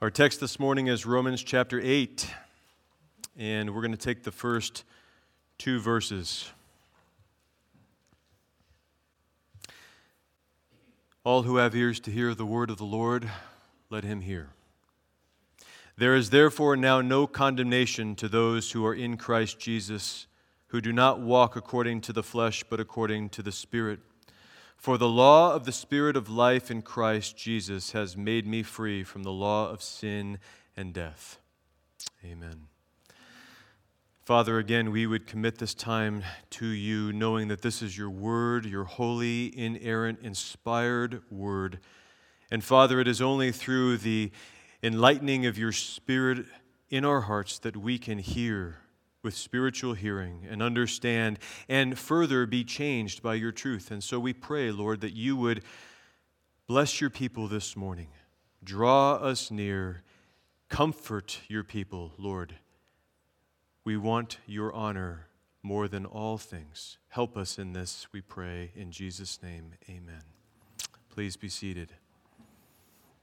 Our text this morning is Romans chapter 8, and we're going to take the first two verses. All who have ears to hear the word of the Lord, let him hear. There is therefore now no condemnation to those who are in Christ Jesus, who do not walk according to the flesh, but according to the Spirit. For the law of the Spirit of life in Christ Jesus has made me free from the law of sin and death. Amen. Father, again, we would commit this time to you, knowing that this is your word, your holy, inerrant, inspired word. And Father, it is only through the enlightening of your Spirit in our hearts that we can hear with spiritual hearing and understand and further be changed by your truth. And so we pray, Lord, that you would bless your people this morning, draw us near, comfort your people, Lord. We want your honor more than all things. Help us in this, we pray. In Jesus' name, amen. Please be seated.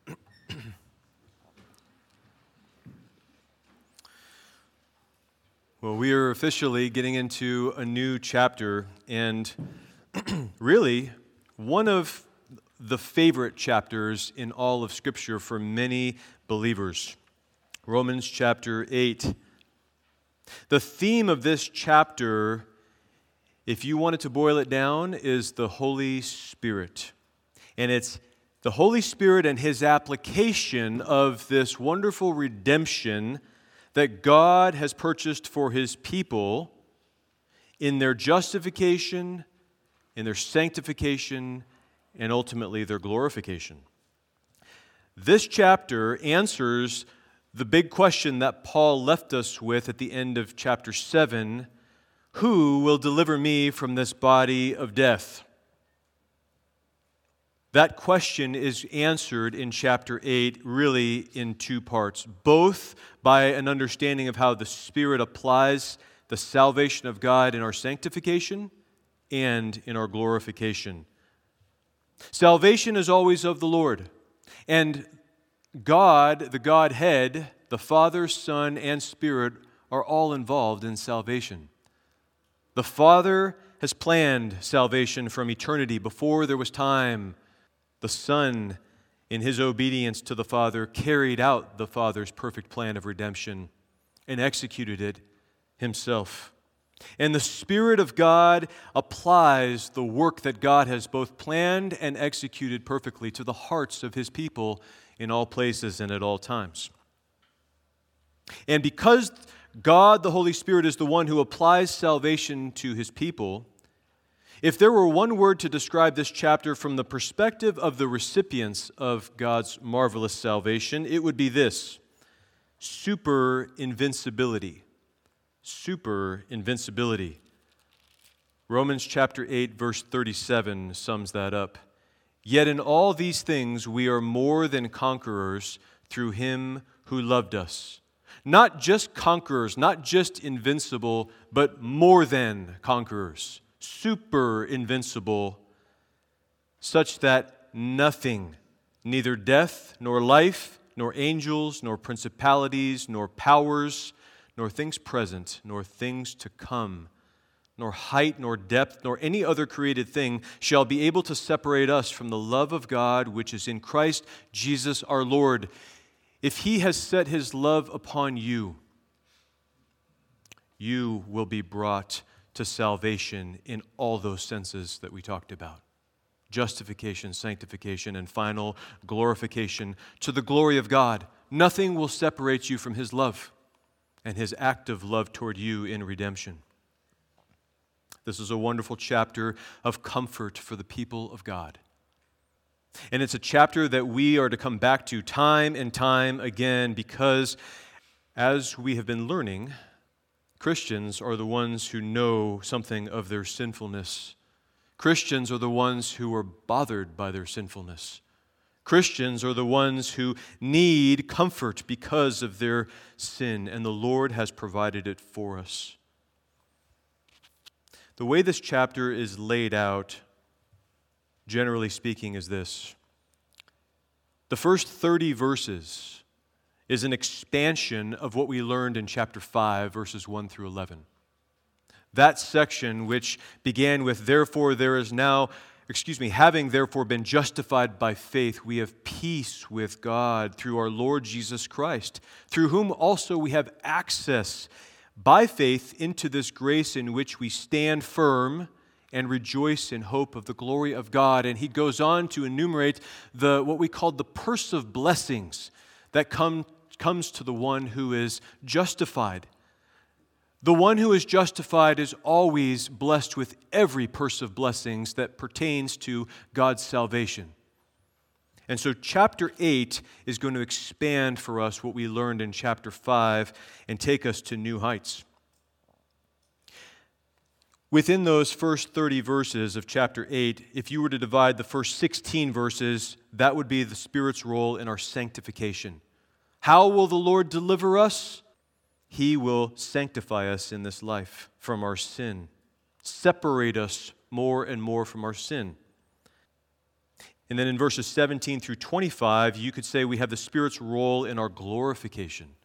Well, we are officially getting into a new chapter, and really one of the favorite chapters in all of Scripture for many believers. Romans chapter 8. The theme of this chapter, if you wanted to boil it down, is the Holy Spirit. And it's the Holy Spirit and His application of this wonderful redemption that God has purchased for his people in their justification, in their sanctification, and ultimately their glorification. This chapter answers the big question that Paul left us with at the end of chapter 7 Who will deliver me from this body of death? That question is answered in chapter 8, really in two parts, both by an understanding of how the Spirit applies the salvation of God in our sanctification and in our glorification. Salvation is always of the Lord, and God, the Godhead, the Father, Son, and Spirit are all involved in salvation. The Father has planned salvation from eternity before there was time the Son, in his obedience to the Father, carried out the Father's perfect plan of redemption and executed it himself. And the Spirit of God applies the work that God has both planned and executed perfectly to the hearts of his people in all places and at all times. And because God, the Holy Spirit, is the one who applies salvation to his people, if there were one word to describe this chapter from the perspective of the recipients of God's marvelous salvation, it would be this super invincibility. Super invincibility. Romans chapter 8, verse 37 sums that up. Yet in all these things we are more than conquerors through him who loved us. Not just conquerors, not just invincible, but more than conquerors super invincible, such that nothing, neither death, nor life, nor angels, nor principalities, nor powers, nor things present, nor things to come, nor height, nor depth, nor any other created thing shall be able to separate us from the love of God which is in Christ Jesus our Lord. If He has set His love upon you, you will be brought to salvation in all those senses that we talked about justification, sanctification, and final glorification to the glory of God. Nothing will separate you from His love and His active love toward you in redemption. This is a wonderful chapter of comfort for the people of God. And it's a chapter that we are to come back to time and time again because, as we have been learning, Christians are the ones who know something of their sinfulness. Christians are the ones who are bothered by their sinfulness. Christians are the ones who need comfort because of their sin, and the Lord has provided it for us. The way this chapter is laid out, generally speaking, is this the first 30 verses is an expansion of what we learned in chapter 5, verses 1 through 11. That section, which began with, Therefore, there is now, excuse me, having therefore been justified by faith, we have peace with God through our Lord Jesus Christ, through whom also we have access by faith into this grace in which we stand firm and rejoice in hope of the glory of God. And he goes on to enumerate the, what we call the purse of blessings that come comes to the one who is justified. The one who is justified is always blessed with every purse of blessings that pertains to God's salvation. And so, chapter 8 is going to expand for us what we learned in chapter 5 and take us to new heights. Within those first 30 verses of chapter 8, if you were to divide the first 16 verses, that would be the Spirit's role in our sanctification. How will the Lord deliver us? He will sanctify us in this life from our sin, separate us more and more from our sin. And then in verses 17 through 25, you could say we have the Spirit's role in our glorification,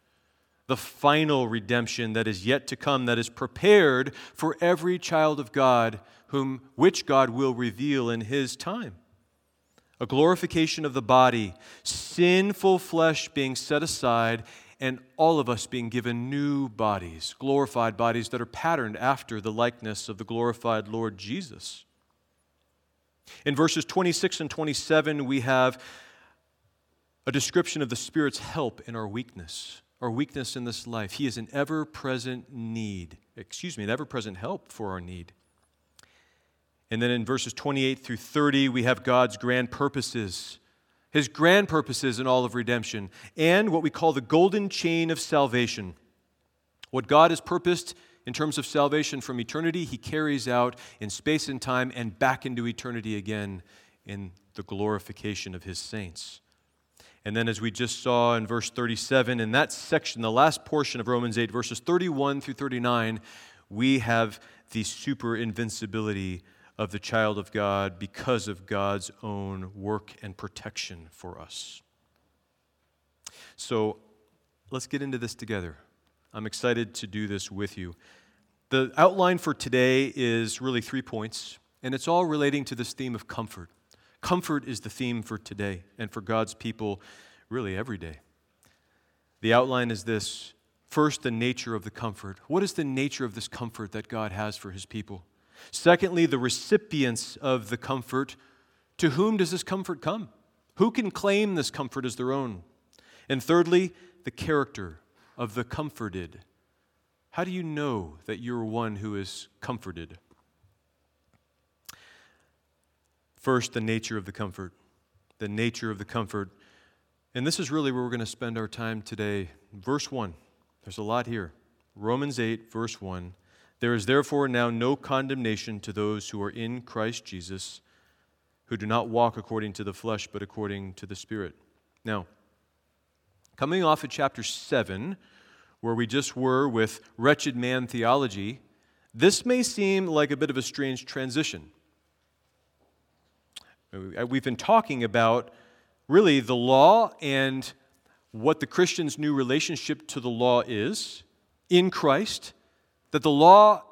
the final redemption that is yet to come, that is prepared for every child of God, whom, which God will reveal in His time a glorification of the body, sinful flesh being set aside, and all of us being given new bodies, glorified bodies that are patterned after the likeness of the glorified Lord Jesus. In verses 26 and 27, we have a description of the Spirit's help in our weakness, our weakness in this life. He is an ever present need, excuse me, an ever present help for our need. And then in verses 28 through 30, we have God's grand purposes, his grand purposes in all of redemption, and what we call the golden chain of salvation. What God has purposed in terms of salvation from eternity, he carries out in space and time and back into eternity again in the glorification of his saints. And then, as we just saw in verse 37, in that section, the last portion of Romans 8, verses 31 through 39, we have the super invincibility of the child of God because of God's own work and protection for us. So let's get into this together. I'm excited to do this with you. The outline for today is really three points, and it's all relating to this theme of comfort. Comfort is the theme for today and for God's people really every day. The outline is this first, the nature of the comfort. What is the nature of this comfort that God has for his people? Secondly, the recipients of the comfort. To whom does this comfort come? Who can claim this comfort as their own? And thirdly, the character of the comforted. How do you know that you're one who is comforted? First, the nature of the comfort. The nature of the comfort. And this is really where we're going to spend our time today. Verse 1. There's a lot here. Romans 8, verse 1. There is therefore now no condemnation to those who are in Christ Jesus, who do not walk according to the flesh, but according to the Spirit. Now, coming off of chapter 7, where we just were with wretched man theology, this may seem like a bit of a strange transition. Uh, we've been talking about really the law and what the Christian's new relationship to the law is in Christ that the law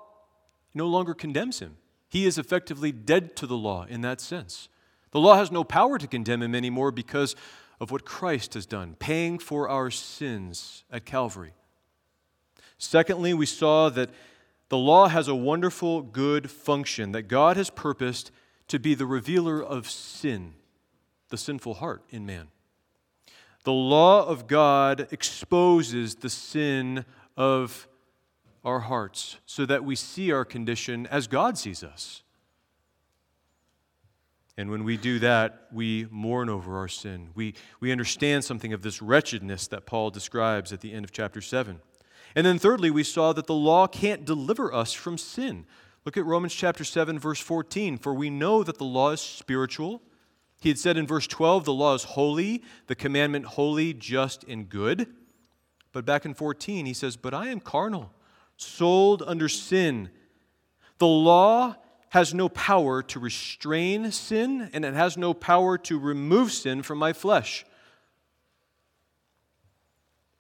no longer condemns him. He is effectively dead to the law in that sense. The law has no power to condemn him anymore because of what Christ has done, paying for our sins at Calvary. Secondly, we saw that the law has a wonderful, good function that God has purposed to be the revealer of sin, the sinful heart in man. The law of God exposes the sin of our hearts so that we see our condition as God sees us. And when we do that, we mourn over our sin. We, we understand something of this wretchedness that Paul describes at the end of chapter 7. And then, thirdly, we saw that the law can't deliver us from sin. Look at Romans chapter 7, verse 14. For we know that the law is spiritual. He had said in verse 12, the law is holy, the commandment holy, just, and good. But back in 14, he says, But I am carnal sold under sin. The law has no power to restrain sin, and it has no power to remove sin from my flesh.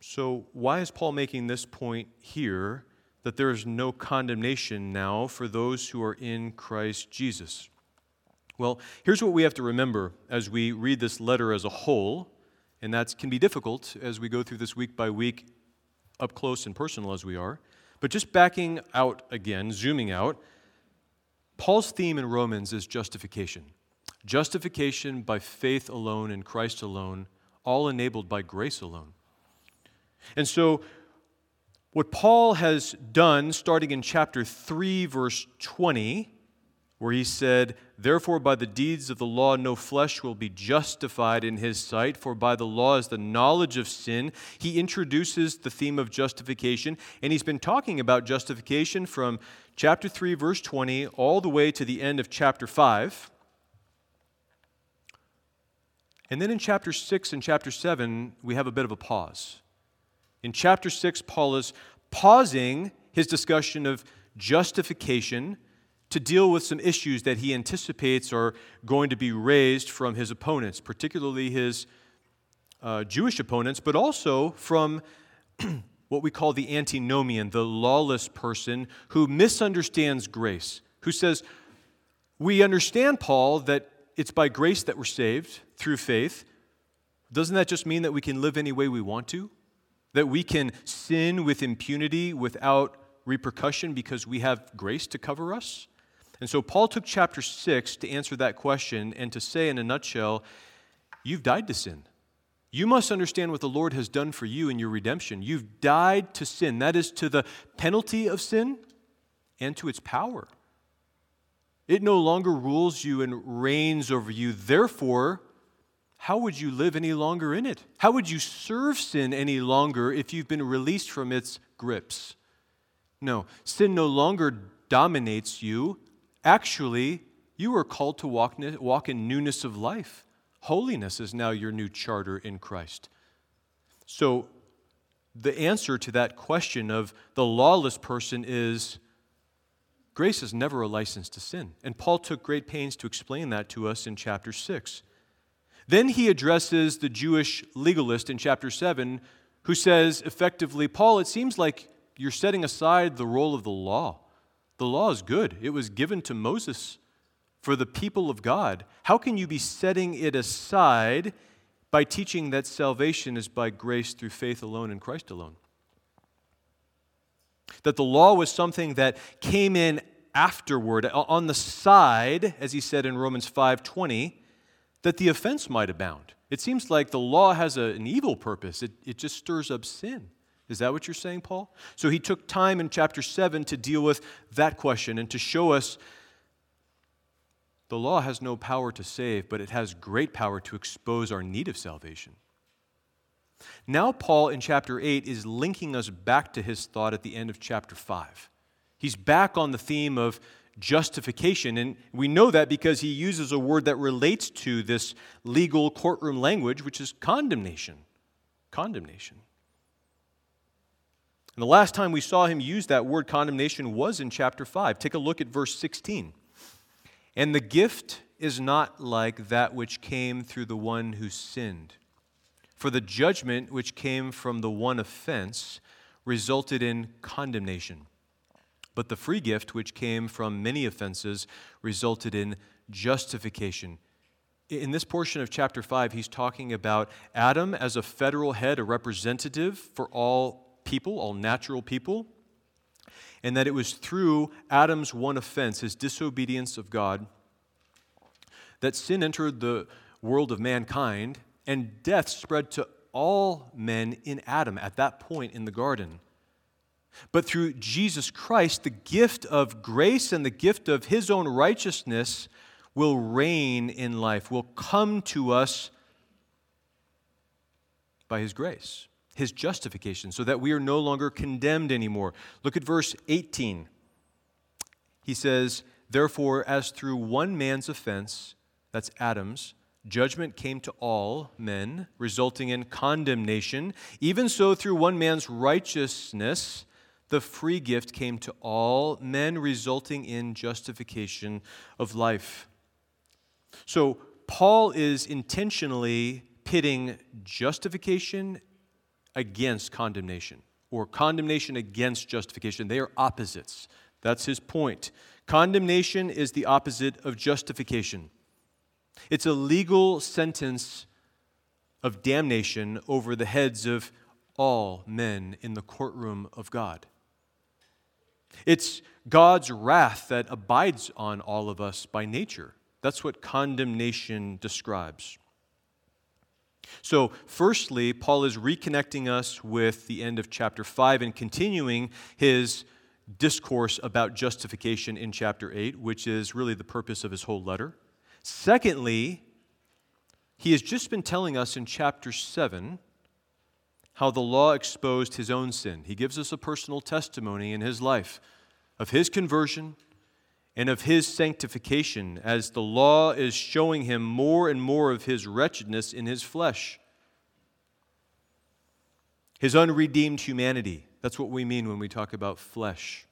So, why is Paul making this point here that there is no condemnation now for those who are in Christ Jesus? Well, here's what we have to remember as we read this letter as a whole, and that can be difficult as we go through this week by week, up close and personal as we are. But just backing out again, zooming out, Paul's theme in Romans is justification. Justification by faith alone in Christ alone, all enabled by grace alone. And so, what Paul has done, starting in chapter 3, verse 20, where he said, Therefore, by the deeds of the law, no flesh will be justified in his sight, for by the law is the knowledge of sin. He introduces the theme of justification, and he's been talking about justification from chapter 3, verse 20, all the way to the end of chapter 5. And then in chapter 6 and chapter 7, we have a bit of a pause. In chapter 6, Paul is pausing his discussion of justification to deal with some issues that he anticipates are going to be raised from his opponents, particularly his uh, Jewish opponents, but also from what we call the antinomian, the lawless person who misunderstands grace, who says, We understand, Paul, that it's by grace that we're saved through faith. Doesn't that just mean that we can live any way we want to? That we can sin with impunity without repercussion because we have grace to cover us? And so Paul took chapter 6 to answer that question and to say, in a nutshell, you've died to sin. You must understand what the Lord has done for you in your redemption. You've died to sin. That is to the penalty of sin and to its power. It no longer rules you and reigns over you. Therefore, how would you live any longer in it? How would you serve sin any longer if you've been released from its grips? No, sin no longer dominates you. Actually, you are called to walk, walk in newness of life. Holiness is now your new charter in Christ. So, the answer to that question of the lawless person is grace is never a license to sin. And Paul took great pains to explain that to us in chapter 6. Then he addresses the Jewish legalist in chapter 7 who says effectively, Paul, it seems like you're setting aside the role of the law. The law is good, it was given to Moses for the people of God. How can you be setting it aside by teaching that salvation is by grace through faith alone in Christ alone? That the law was something that came in afterward on the side as he said in Romans 5:20 that the offense might abound. It seems like the law has a, an evil purpose, it, it just stirs up sin. Is that what you're saying, Paul? So he took time in chapter 7 to deal with that question and to show us the law has no power to save, but it has great power to expose our need of salvation. Now, Paul in chapter 8 is linking us back to his thought at the end of chapter 5. He's back on the theme of justification. And we know that because he uses a word that relates to this legal courtroom language, which is condemnation. Condemnation. And the last time we saw him use that word condemnation was in chapter 5. Take a look at verse 16. And the gift is not like that which came through the one who sinned. For the judgment which came from the one offense resulted in condemnation but the free gift, which came from many offenses, resulted in justification. In this portion of chapter 5, he's talking about Adam as a federal head, a representative for all people, all natural people, and that it was through Adam's one offense, his disobedience of God, that sin entered the world of mankind and death spread to all men in Adam at that point in the garden. But through Jesus Christ, the gift of grace and the gift of his own righteousness will reign in life, will come to us by his grace, his justification, so that we are no longer condemned anymore. Look at verse 18. He says, Therefore, as through one man's offense, that's Adam's, judgment came to all men, resulting in condemnation, even so through one man's righteousness, the free gift came to all men, resulting in justification of life. So, Paul is intentionally pitting justification against condemnation or condemnation against justification. They are opposites. That's his point. Condemnation is the opposite of justification. It's a legal sentence of damnation over the heads of all men in the courtroom of God. It's God's wrath that abides on all of us by nature. That's what condemnation describes. So, firstly, Paul is reconnecting us with the end of chapter 5 and continuing his discourse about justification in chapter 8, which is really the purpose of his whole letter. Secondly, he has just been telling us in chapter 7 how the law exposed his own sin. He gives us a personal testimony in his life of his conversion and of his sanctification as the law is showing him more and more of his wretchedness in his flesh. His unredeemed humanity. That's what we mean when we talk about flesh.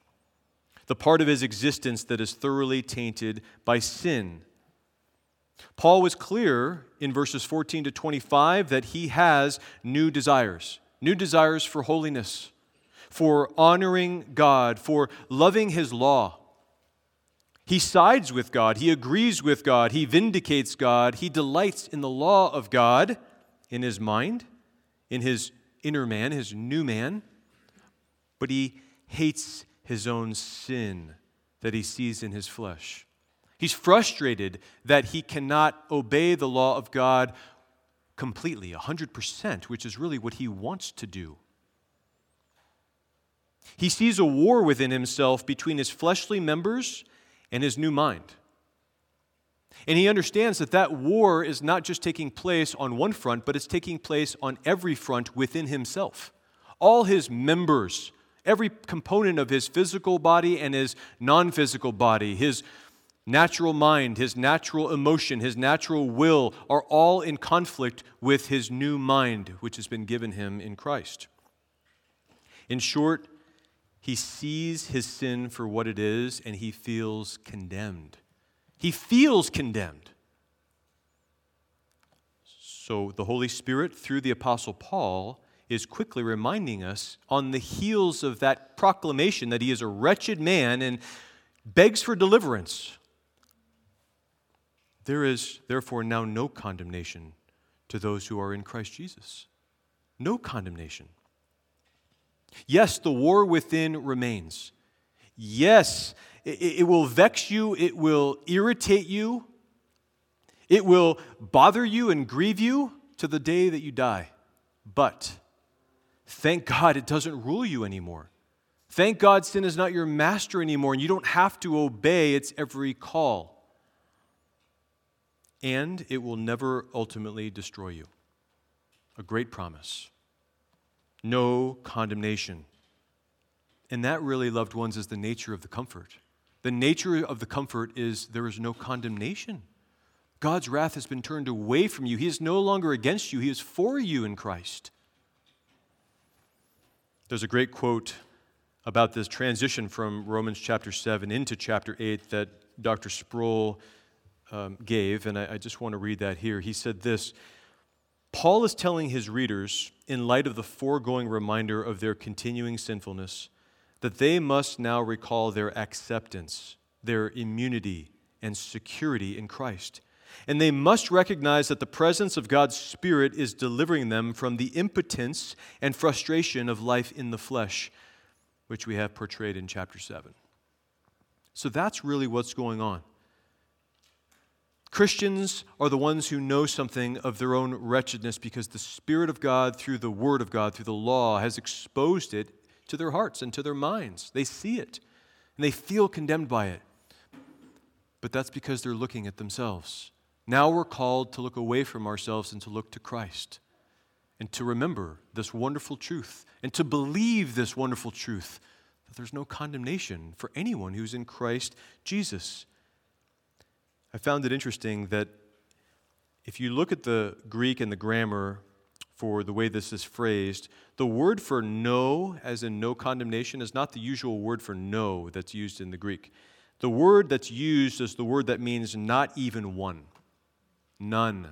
The part of his existence that is thoroughly tainted by sin. Paul was clear in verses 14 to 25 that he has new desires, new desires for holiness, for honoring God, for loving his law. He sides with God, he agrees with God, he vindicates God, he delights in the law of God in his mind, in his inner man, his new man, but he hates his own sin that he sees in his flesh. He's frustrated that he cannot obey the law of God completely, 100%, which is really what he wants to do. He sees a war within himself between his fleshly members and his new mind. And he understands that that war is not just taking place on one front, but it's taking place on every front within himself. All his members, every component of his physical body and his non physical body, his natural mind, his natural emotion, his natural will are all in conflict with his new mind, which has been given him in Christ. In short, he sees his sin for what it is and he feels condemned. He feels condemned. So the Holy Spirit, through the Apostle Paul, is quickly reminding us on the heels of that proclamation that he is a wretched man and begs for deliverance. There is therefore now no condemnation to those who are in Christ Jesus. No condemnation. Yes, the war within remains. Yes, it, it, will vex you, it will irritate you, it will bother you and grieve you to the day that you die. But thank God it doesn't rule you anymore. Thank God sin is not your master anymore, and you don't have to obey its every call. And it will never ultimately destroy you. A great promise no condemnation. And that really, loved ones, is the nature of the comfort. The nature of the comfort is there is no condemnation. God's wrath has been turned away from you. He is no longer against you, He is for you in Christ. There's a great quote about this transition from Romans chapter 7 into chapter 8 that Dr. Sproul um, gave, and I, I just want to read that here. He said this Paul is telling his readers, in light of the foregoing reminder of their continuing sinfulness, that they must now recall their acceptance, their immunity, and security in Christ. And they must recognize that the presence of God's Spirit is delivering them from the impotence and frustration of life in the flesh, which we have portrayed in chapter 7. So that's really what's going on. Christians are the ones who know something of their own wretchedness because the Spirit of God, through the Word of God, through the law, has exposed it to their hearts and to their minds. They see it and they feel condemned by it. But that's because they're looking at themselves. Now we're called to look away from ourselves and to look to Christ and to remember this wonderful truth and to believe this wonderful truth that there's no condemnation for anyone who's in Christ Jesus. I found it interesting that if you look at the Greek and the grammar for the way this is phrased, the word for no, as in no condemnation, is not the usual word for no that's used in the Greek. The word that's used is the word that means not even one, none,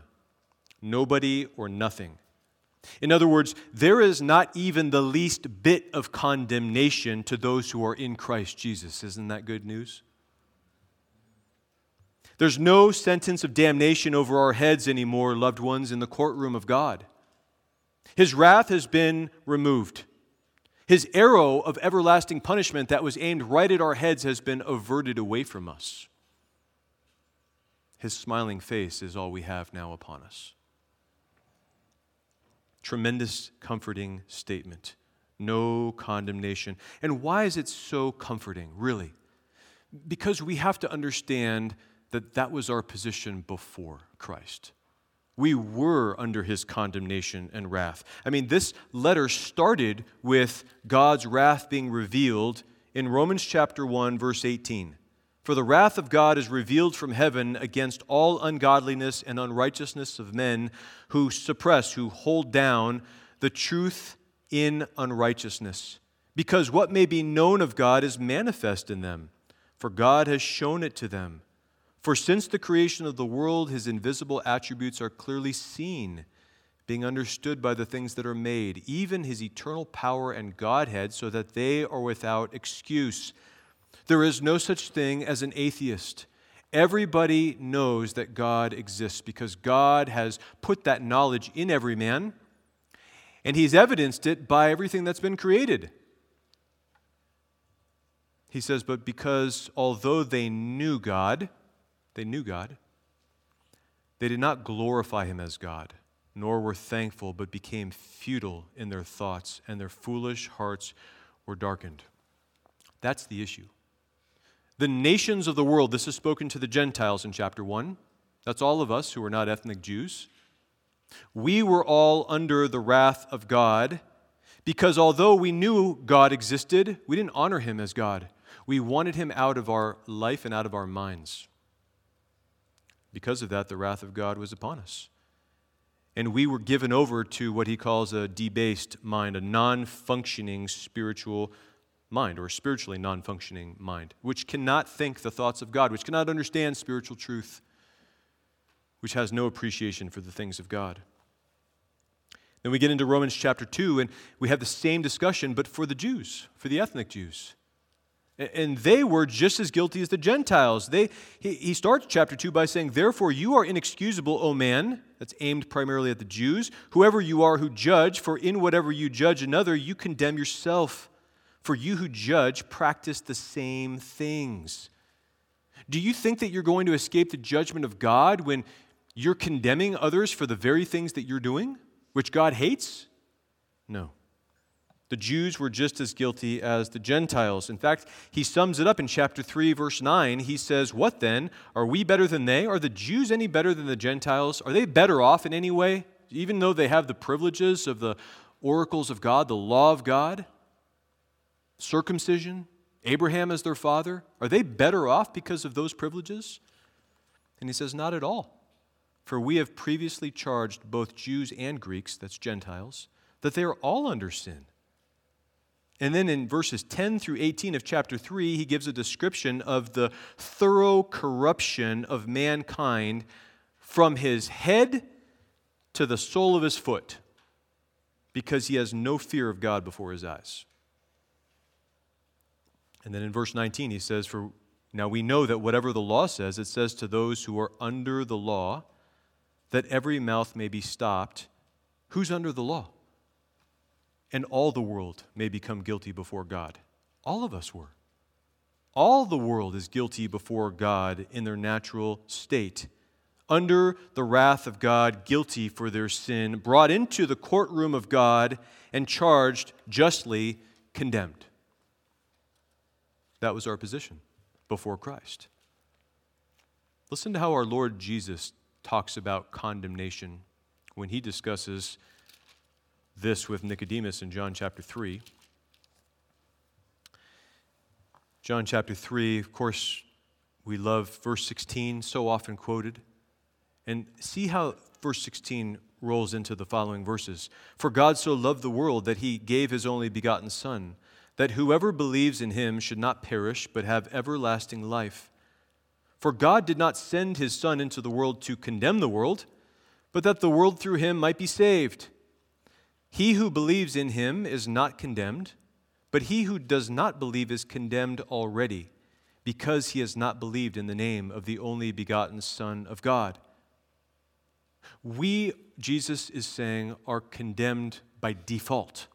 nobody, or nothing. In other words, there is not even the least bit of condemnation to those who are in Christ Jesus. Isn't that good news? There's no sentence of damnation over our heads anymore, loved ones, in the courtroom of God. His wrath has been removed. His arrow of everlasting punishment that was aimed right at our heads has been averted away from us. His smiling face is all we have now upon us. Tremendous, comforting statement. No condemnation. And why is it so comforting, really? Because we have to understand that that was our position before Christ. We were under his condemnation and wrath. I mean, this letter started with God's wrath being revealed in Romans chapter 1, verse 18. For the wrath of God is revealed from heaven against all ungodliness and unrighteousness of men who suppress, who hold down the truth in unrighteousness. Because what may be known of God is manifest in them, for God has shown it to them. For since the creation of the world, his invisible attributes are clearly seen, being understood by the things that are made, even his eternal power and Godhead, so that they are without excuse. There is no such thing as an atheist. Everybody knows that God exists because God has put that knowledge in every man, and he's evidenced it by everything that's been created. He says, But because although they knew God, they knew God. They did not glorify him as God, nor were thankful, but became futile in their thoughts, and their foolish hearts were darkened. That's the issue. The nations of the world, this is spoken to the Gentiles in chapter 1. That's all of us who are not ethnic Jews. We were all under the wrath of God because although we knew God existed, we didn't honor him as God. We wanted him out of our life and out of our minds. Because of that, the wrath of God was upon us. And we were given over to what he calls a debased mind, a non functioning spiritual mind, or spiritually non functioning mind, which cannot think the thoughts of God, which cannot understand spiritual truth, which has no appreciation for the things of God. Then we get into Romans chapter 2, and we have the same discussion, but for the Jews, for the ethnic Jews. And they were just as guilty as the Gentiles. They, he, he starts chapter 2 by saying, Therefore, you are inexcusable, O man. That's aimed primarily at the Jews. Whoever you are who judge, for in whatever you judge another, you condemn yourself. For you who judge practice the same things. Do you think that you're going to escape the judgment of God when you're condemning others for the very things that you're doing, which God hates? No. The Jews were just as guilty as the Gentiles. In fact, he sums it up in chapter 3, verse 9. He says, What then? Are we better than they? Are the Jews any better than the Gentiles? Are they better off in any way, even though they have the privileges of the oracles of God, the law of God? Circumcision, Abraham as their father? Are they better off because of those privileges? And he says, Not at all. For we have previously charged both Jews and Greeks, that's Gentiles, that they are all under sin. And then in verses 10 through 18 of chapter 3, he gives a description of the thorough corruption of mankind from his head to the sole of his foot because he has no fear of God before his eyes. And then in verse 19, he says, For now we know that whatever the law says, it says to those who are under the law, that every mouth may be stopped. Who's under the law? And all the world may become guilty before God. All of us were. All the world is guilty before God in their natural state, under the wrath of God, guilty for their sin, brought into the courtroom of God, and charged justly condemned. That was our position before Christ. Listen to how our Lord Jesus talks about condemnation when he discusses this with Nicodemus in John chapter 3. John chapter 3, of course, we love verse 16, so often quoted. And see how verse 16 rolls into the following verses. For God so loved the world that he gave his only begotten Son, that whoever believes in him should not perish, but have everlasting life. For God did not send his Son into the world to condemn the world, but that the world through him might be saved. He who believes in him is not condemned, but he who does not believe is condemned already, because he has not believed in the name of the only begotten Son of God. We, Jesus is saying, are condemned by default.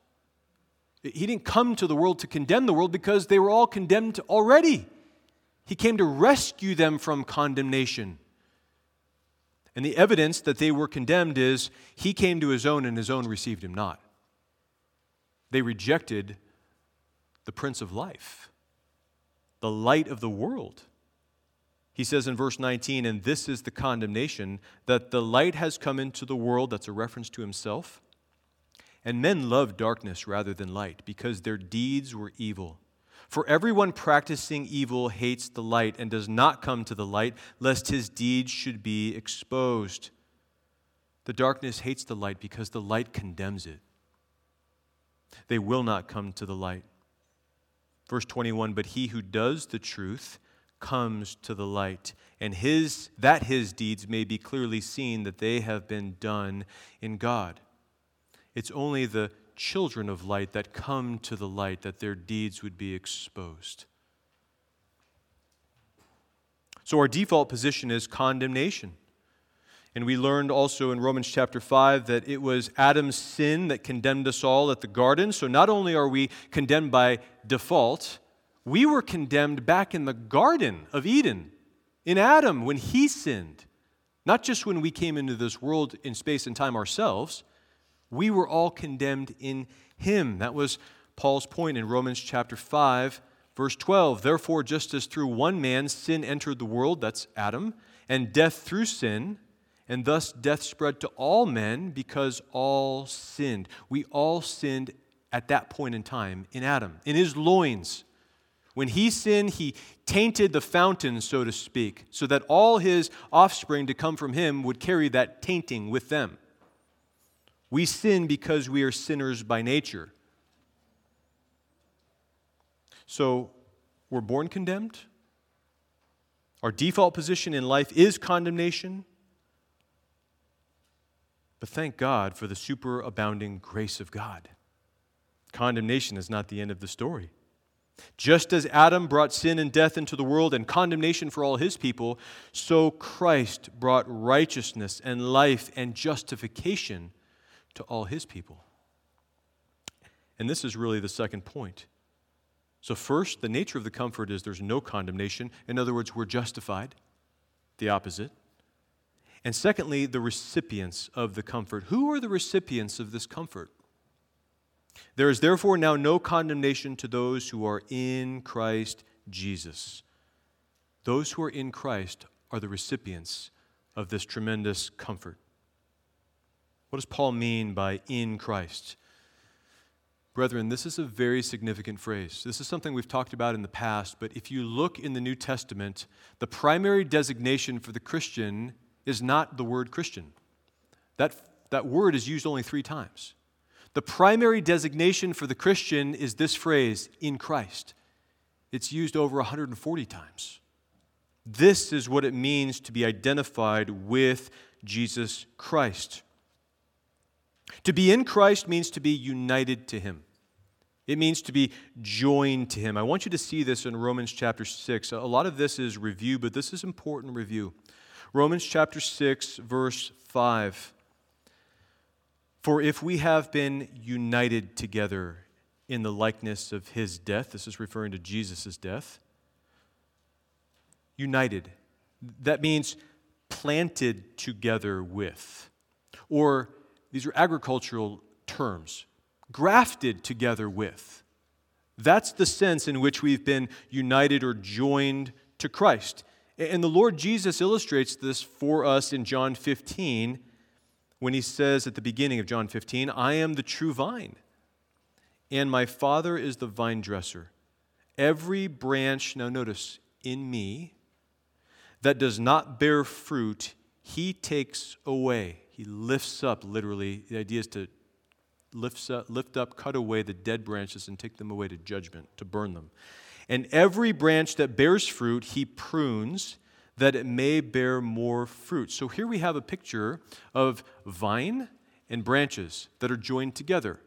He didn't come to the world to condemn the world because they were all condemned already. He came to rescue them from condemnation. And the evidence that they were condemned is he came to his own and his own received him not. They rejected the Prince of Life, the light of the world. He says in verse 19, and this is the condemnation that the light has come into the world, that's a reference to himself and men loved darkness rather than light because their deeds were evil. For everyone practicing evil hates the light and does not come to the light, lest his deeds should be exposed. The darkness hates the light because the light condemns it. They will not come to the light. Verse 21 But he who does the truth comes to the light, and his, that his deeds may be clearly seen that they have been done in God. It's only the children of light that come to the light that their deeds would be exposed. So our default position is condemnation. And we learned also in Romans chapter 5 that it was Adam's sin that condemned us all at the garden. So not only are we condemned by default, we were condemned back in the Garden of Eden in Adam when he sinned. Not just when we came into this world in space and time ourselves, we were all condemned in him. That was Paul's point in Romans chapter 5, verse 12. Therefore, just as through one man sin entered the world, that's Adam, and death through sin, and thus death spread to all men because all sinned. We all sinned at that point in time in Adam, in his loins. When he sinned, he tainted the fountain, so to speak, so that all his offspring to come from him would carry that tainting with them. We sin because we are sinners by nature. So, we're born condemned. Our default position in life is condemnation. But thank God for the superabounding grace of God. Condemnation is not the end of the story. Just as Adam brought sin and death into the world and condemnation for all his people, so Christ brought righteousness and life and justification to all his people. And this is really the second point. So, first, the nature of the comfort is there's no condemnation. In other words, we're justified, the opposite. And secondly, the recipients of the comfort. Who are the recipients of this comfort? There is therefore now no condemnation to those who are in Christ Jesus. Those who are in Christ are the recipients of this tremendous comfort. What does Paul mean by in Christ? Brethren, this is a very significant phrase. This is something we've talked about in the past, but if you look in the New Testament, the primary designation for the Christian is not the word Christian. That, that word is used only three times. The primary designation for the Christian is this phrase, in Christ. It's used over 140 times. This is what it means to be identified with Jesus Christ. To be in Christ means to be united to Him. It means to be joined to Him. I want you to see this in Romans chapter 6. A lot of this is review, but this is important review. Romans chapter 6, verse 5. For if we have been united together in the likeness of His death, this is referring to Jesus' death, united. That means planted together with, or these are agricultural terms. Grafted together with. That's the sense in which we've been united or joined to Christ. And the Lord Jesus illustrates this for us in John 15 when he says at the beginning of John 15, I am the true vine, and my Father is the vine dresser. Every branch, now notice, in me that does not bear fruit, he takes away. He lifts up, literally. The idea is to lifts up, lift up, cut away the dead branches and take them away to judgment, to burn them. And every branch that bears fruit, he prunes that it may bear more fruit. So here we have a picture of vine and branches that are joined together.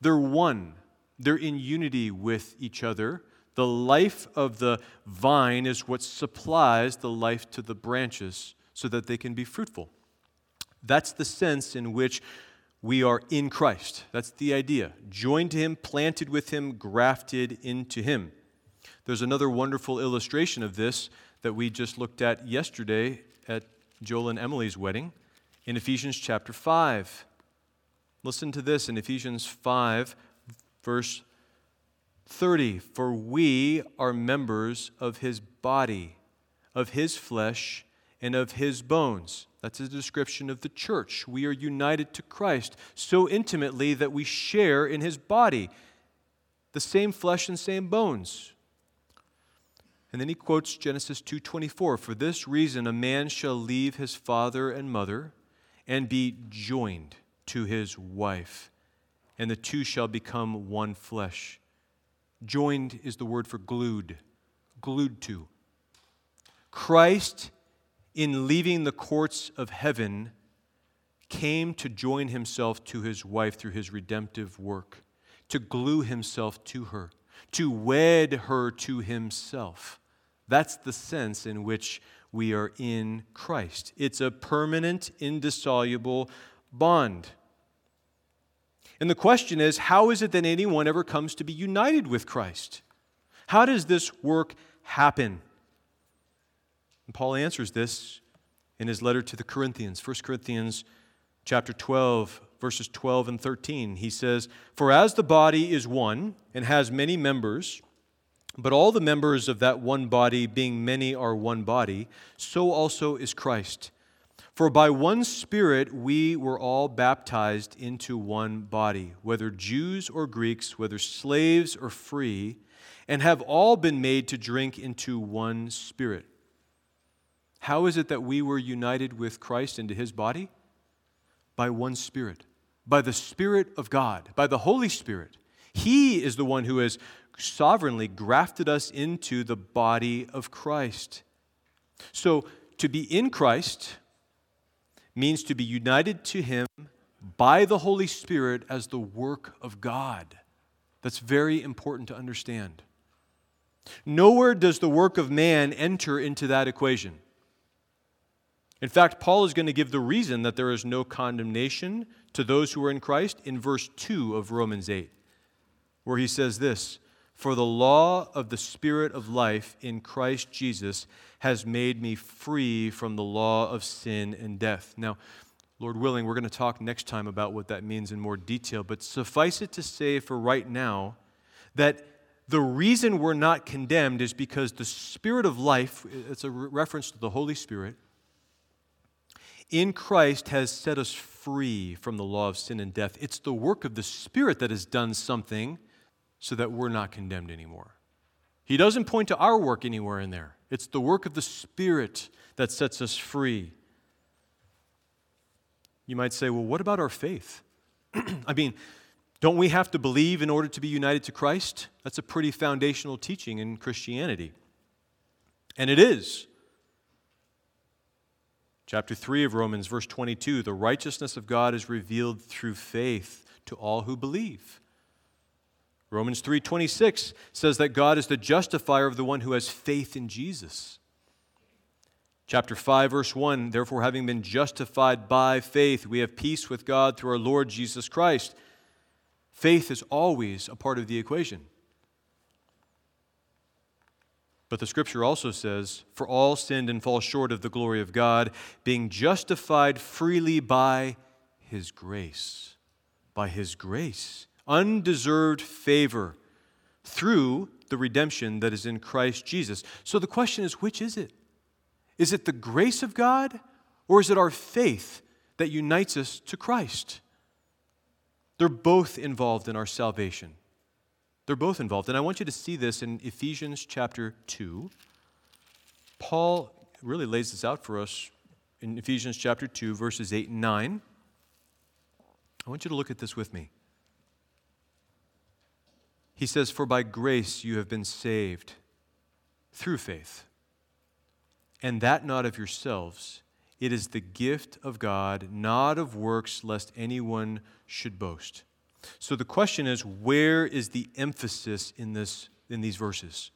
They're one, they're in unity with each other. The life of the vine is what supplies the life to the branches so that they can be fruitful. That's the sense in which we are in Christ. That's the idea. Joined to Him, planted with Him, grafted into Him. There's another wonderful illustration of this that we just looked at yesterday at Joel and Emily's wedding in Ephesians chapter 5. Listen to this in Ephesians 5, verse 30. For we are members of his body, of his flesh, and of his bones. That's a description of the church. We are united to Christ so intimately that we share in his body, the same flesh and same bones. And then he quotes Genesis 2:24, "For this reason a man shall leave his father and mother and be joined to his wife, and the two shall become one flesh." Joined is the word for glued, glued to. Christ, in leaving the courts of heaven, came to join himself to his wife through his redemptive work, to glue himself to her, to wed her to himself. That's the sense in which we are in Christ. It's a permanent, indissoluble bond. And the question is how is it that anyone ever comes to be united with Christ? How does this work happen? And Paul answers this in his letter to the Corinthians, 1 Corinthians chapter 12, verses 12 and 13. He says, For as the body is one and has many members, but all the members of that one body, being many, are one body, so also is Christ. For by one Spirit we were all baptized into one body, whether Jews or Greeks, whether slaves or free, and have all been made to drink into one Spirit. How is it that we were united with Christ into his body? By one Spirit, by the Spirit of God, by the Holy Spirit. He is the one who has sovereignly grafted us into the body of Christ. So, to be in Christ means to be united to Him by the Holy Spirit as the work of God. That's very important to understand. Nowhere does the work of man enter into that equation. In fact, Paul is going to give the reason that there is no condemnation to those who are in Christ in verse 2 of Romans 8, where he says this For the law of the Spirit of life in Christ Jesus has made me free from the law of sin and death. Now, Lord willing, we're going to talk next time about what that means in more detail, but suffice it to say for right now that the reason we're not condemned is because the Spirit of life, it's a reference to the Holy Spirit, in Christ has set us free from the law of sin and death. It's the work of the Spirit that has done something so that we're not condemned anymore. He doesn't point to our work anywhere in there. It's the work of the Spirit that sets us free. You might say, well, what about our faith? I mean, don't we have to believe in order to be united to Christ? That's a pretty foundational teaching in Christianity. And it is. Chapter 3 of Romans, verse 22 the righteousness of God is revealed through faith to all who believe. Romans 3:26 says that God is the justifier of the one who has faith in Jesus. Chapter 5 verse 1 Therefore having been justified by faith we have peace with God through our Lord Jesus Christ. Faith is always a part of the equation. But the scripture also says, For all sinned and fall short of the glory of God, being justified freely by his grace. By his grace undeserved favor through the redemption that is in Christ Jesus. So the question is which is it? Is it the grace of God or is it our faith that unites us to Christ? They're both involved in our salvation. They're both involved. And I want you to see this in Ephesians chapter 2. Paul really lays this out for us in Ephesians chapter 2, verses 8 and 9. I want you to look at this with me. He says, For by grace you have been saved through faith, and that not of yourselves. It is the gift of God, not of works, lest anyone should boast. So the question is where is the emphasis in, this, in these verses?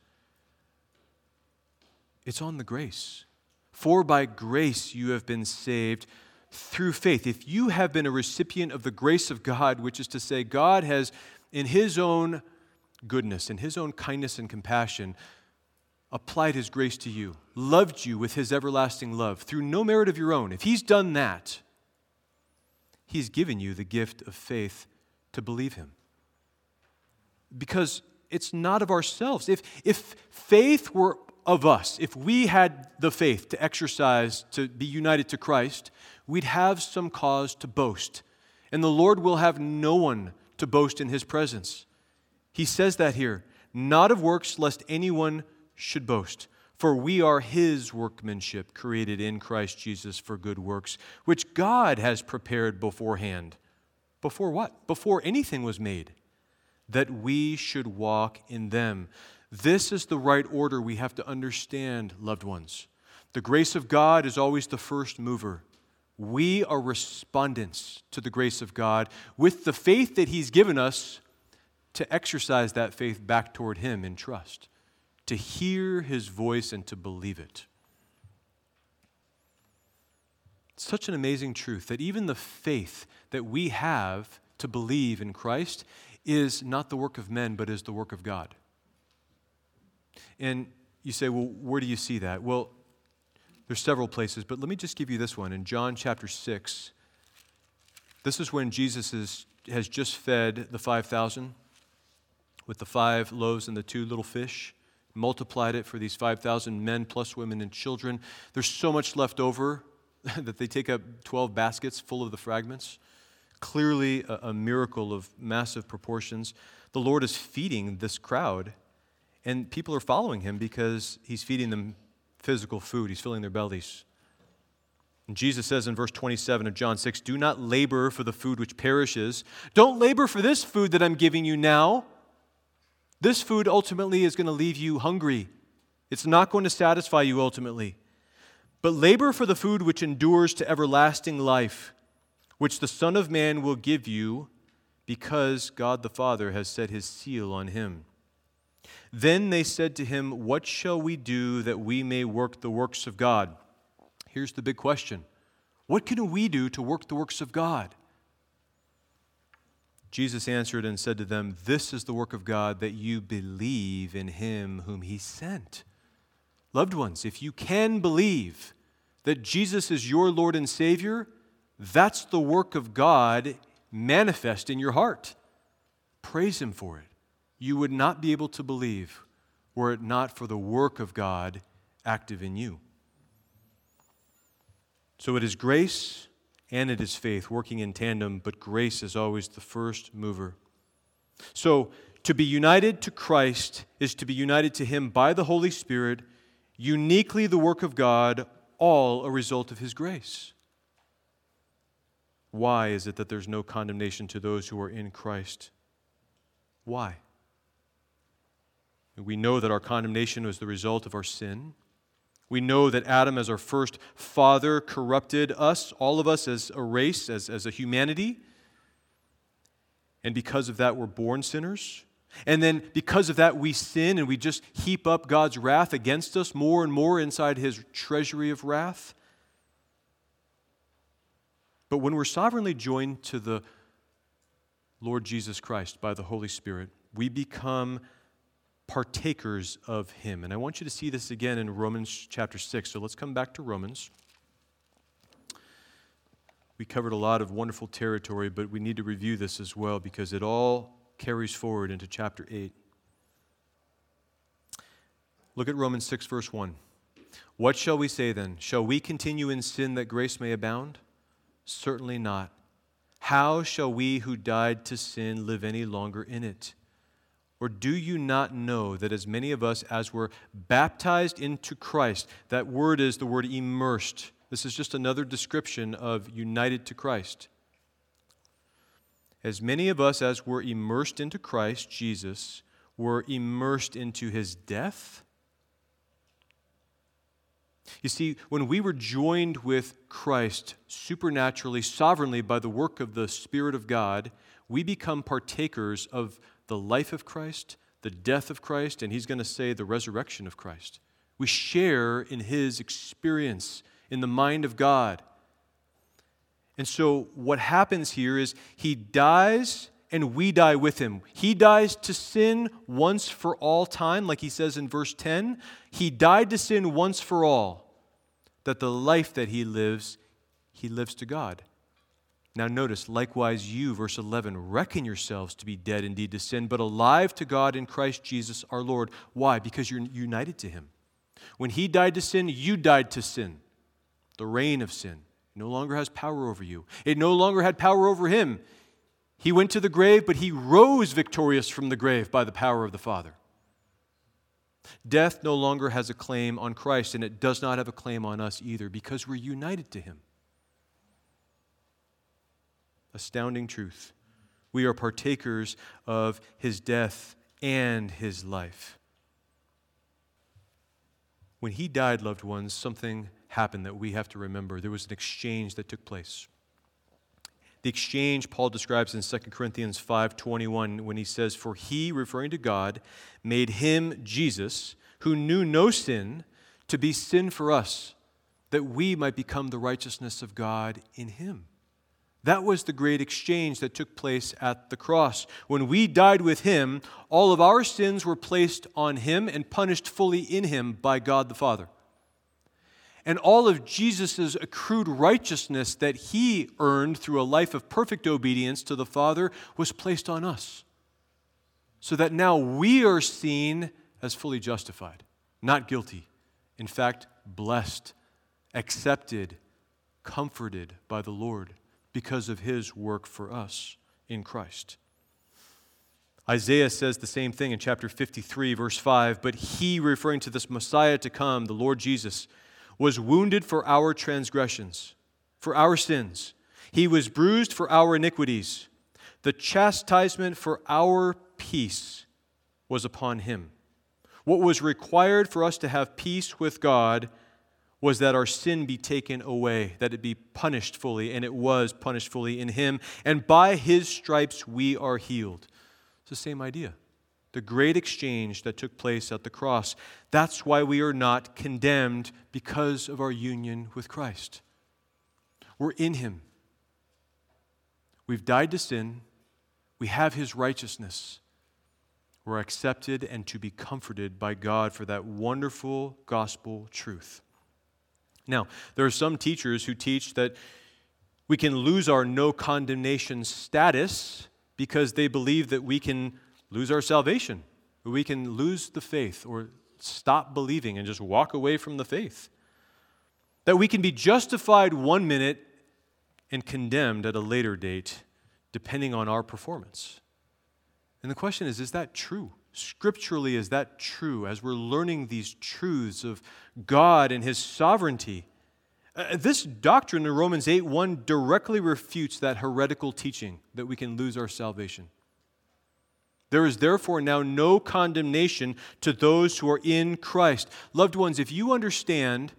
It's on the grace. For by grace you have been saved through faith. If you have been a recipient of the grace of God, which is to say, God has, in His own goodness, in His own kindness and compassion, applied His grace to you, loved you with His everlasting love through no merit of your own, if He's done that, He's given you the gift of faith to believe Him. Because it's not of ourselves. If, if faith were of us, if we had the faith to exercise, to be united to Christ, we'd have some cause to boast. And the Lord will have no one to boast in His presence. He says that here not of works, lest anyone should boast. For we are his workmanship, created in Christ Jesus for good works, which God has prepared beforehand. Before what? Before anything was made, that we should walk in them. This is the right order we have to understand, loved ones. The grace of God is always the first mover. We are respondents to the grace of God with the faith that He's given us to exercise that faith back toward Him in trust to hear his voice and to believe it. It's such an amazing truth that even the faith that we have to believe in Christ is not the work of men, but is the work of God. And you say, well, where do you see that? Well, there's several places, but let me just give you this one. In John chapter 6, this is when Jesus is, has just fed the 5,000 with the five loaves and the two little fish multiplied it for these 5,000 men plus women and children. There's so much left over that they take up 12 baskets full of the fragments. Clearly, a, a, miracle of massive proportions. The Lord is feeding this crowd, and people are following him because he's feeding them physical food, he's filling their bellies. And Jesus says in verse 27 of John 6 Do not labor for the food which perishes. Don't labor for this food that I'm giving you now this food ultimately is going to leave you hungry. It's not going to satisfy you ultimately. But labor for the food which endures to everlasting life, which the Son of Man will give you, because God the Father has set his seal on him. Then they said to him, What shall we do that we may work the works of God? Here's the big question What can we do to work the works of God? Jesus answered and said to them, This is the work of God, that you believe in him whom he sent. Loved ones, if you can believe that Jesus is your Lord and Savior, that's the work of God manifest in your heart. Praise him for it. You would not be able to believe were it not for the work of God active in you. So it is grace and it is faith working in tandem, but grace is always the first mover. So, to be united to Christ is to be united to Him by the Holy Spirit, uniquely the work of God, all a result of His grace. Why is it that there's no condemnation to those who are in Christ? Why? We know that our condemnation was the result of our sin. We know that Adam, as our first father, corrupted us, all of us as a race, as, as a humanity. And because of that, we're born sinners. And then because of that, we sin and we just heap up God's wrath against us more and more inside his treasury of wrath. But when we're sovereignly joined to the Lord Jesus Christ by the Holy Spirit, we become partakers of him. And I want you to see this again in Romans chapter 6. So let's come back to Romans. We covered a lot of wonderful territory, but we need to review this as well because it all carries forward into chapter 8. Look at Romans 6, verse 1. What shall we say then? Shall we continue in sin that grace may abound? Certainly not. How shall we who died to sin live any longer in it? Or do you not know that as many of us as were baptized into Christ, that word is the word immersed. This is just another description of united to Christ. As many of us as were immersed into Christ Jesus were immersed into his death. You see, when we were joined with Christ supernaturally, sovereignly by the work of the Spirit of God, we become partakers of the life of Christ, the death of Christ, and he's going to say the resurrection of Christ. We share in his experience in the mind of God. And so, what happens here is he dies and we die with him. He dies to sin once for all time, like he says in verse 10. He died to sin once for all, that the life that he lives, he lives to God. Now, notice, likewise, you, verse 11, reckon yourselves to be dead indeed to sin, but alive to God in Christ Jesus our Lord. Why? Because you're united to him. When he died to sin, you died to sin, the reign of sin. No longer has power over you. It no longer had power over him. He went to the grave, but he rose victorious from the grave by the power of the Father. Death no longer has a claim on Christ, and it does not have a claim on us either because we're united to him. Astounding truth. We are partakers of his death and his life. When he died, loved ones, something happened that we have to remember. There was an exchange that took place. The exchange Paul describes in 2 Corinthians 5:21 when he says for he referring to God made him Jesus who knew no sin to be sin for us that we might become the righteousness of God in him. That was the great exchange that took place at the cross. When we died with him, all of our sins were placed on him and punished fully in him by God the Father and all of Jesus' accrued righteousness that he earned through a life of perfect obedience to the Father was placed on us. So that now we are seen as fully justified, not guilty. In fact, blessed, accepted, comforted by the Lord because of his work for us in Christ. Isaiah says the same thing in chapter 53, verse 5. But he, referring to this Messiah to come, the Lord Jesus, was wounded for our transgressions, for our sins. He was bruised for our iniquities. The chastisement for our peace was upon him. What was required for us to have peace with God was that our sin be taken away, that it be punished fully, and it was punished fully in him. And by his stripes we are healed. It's the same idea the great exchange that took place at the cross. That's why we are not condemned because of our union with Christ. We're in Him. We've died to sin, we have His righteousness. We're accepted and to be comforted by God for that wonderful gospel truth. Now, there are some teachers who teach that we can lose our no condemnation status because they believe that we can lose our salvation. We can lose the faith or stop believing and just walk away from the faith. That we can be justified one minute and condemned at a later date, depending on our performance. And the question is is that true? Scripturally, is that true as we're learning these truths of God and His sovereignty? Uh, this doctrine in Romans 8 1 directly refutes that heretical teaching that we can lose our salvation. There is therefore now no condemnation to those who are in Christ. Loved ones, if you understand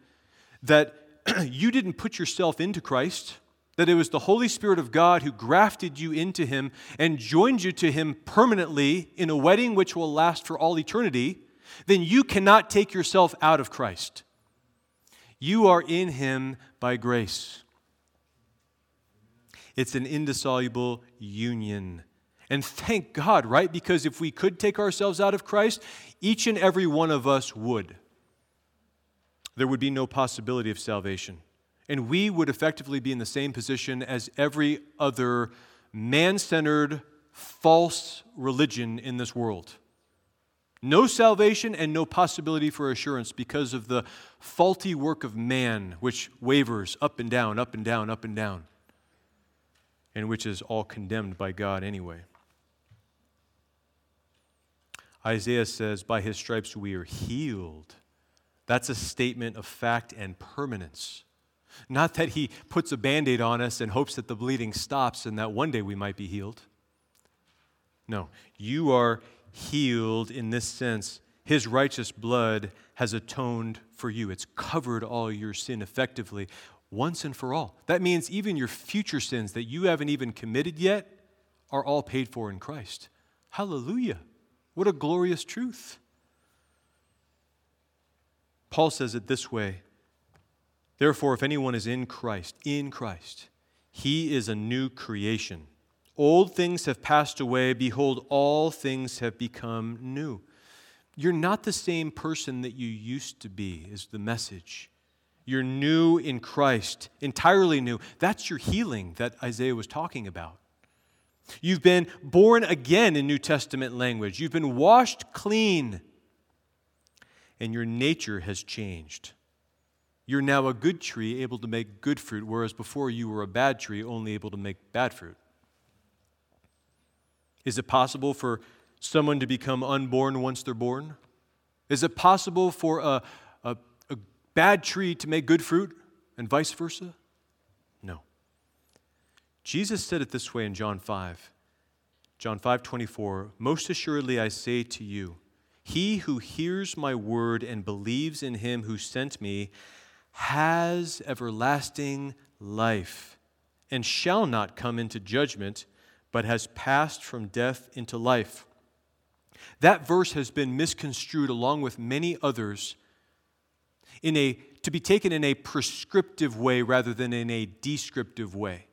that you didn't put yourself into Christ, that it was the Holy Spirit of God who grafted you into Him and joined you to Him permanently in a wedding which will last for all eternity, then you cannot take yourself out of Christ. You are in Him by grace. It's an indissoluble union. And thank God, right? Because if we could take ourselves out of Christ, each and every one of us would. There would be no possibility of salvation. And we would effectively be in the same position as every other man centered, false religion in this world. No salvation and no possibility for assurance because of the faulty work of man, which wavers up and down, up and down, up and down, and which is all condemned by God anyway. Isaiah says, By his stripes we are healed. That's a statement of fact and permanence. Not that he puts a band aid on us and hopes that the bleeding stops and that one day we might be healed. No, you are healed in this sense. His righteous blood has atoned for you. It's covered all your sin effectively once and for all. That means even your future sins that you haven't even committed yet are all paid for in Christ. Hallelujah. What a glorious truth. Paul says it this way Therefore, if anyone is in Christ, in Christ, he is a new creation. Old things have passed away. Behold, all things have become new. You're not the same person that you used to be, is the message. You're new in Christ, entirely new. That's your healing that Isaiah was talking about. You've been born again in New Testament language. You've been washed clean, and your nature has changed. You're now a good tree able to make good fruit, whereas before you were a bad tree only able to make bad fruit. Is it possible for someone to become unborn once they're born? Is it possible for a, a, a bad tree to make good fruit and vice versa? Jesus said it this way in John 5. John 5 24, most assuredly I say to you, he who hears my word and believes in him who sent me has everlasting life and shall not come into judgment, but has passed from death into life. That verse has been misconstrued along with many others in a, to be taken in a prescriptive way rather than in a descriptive way.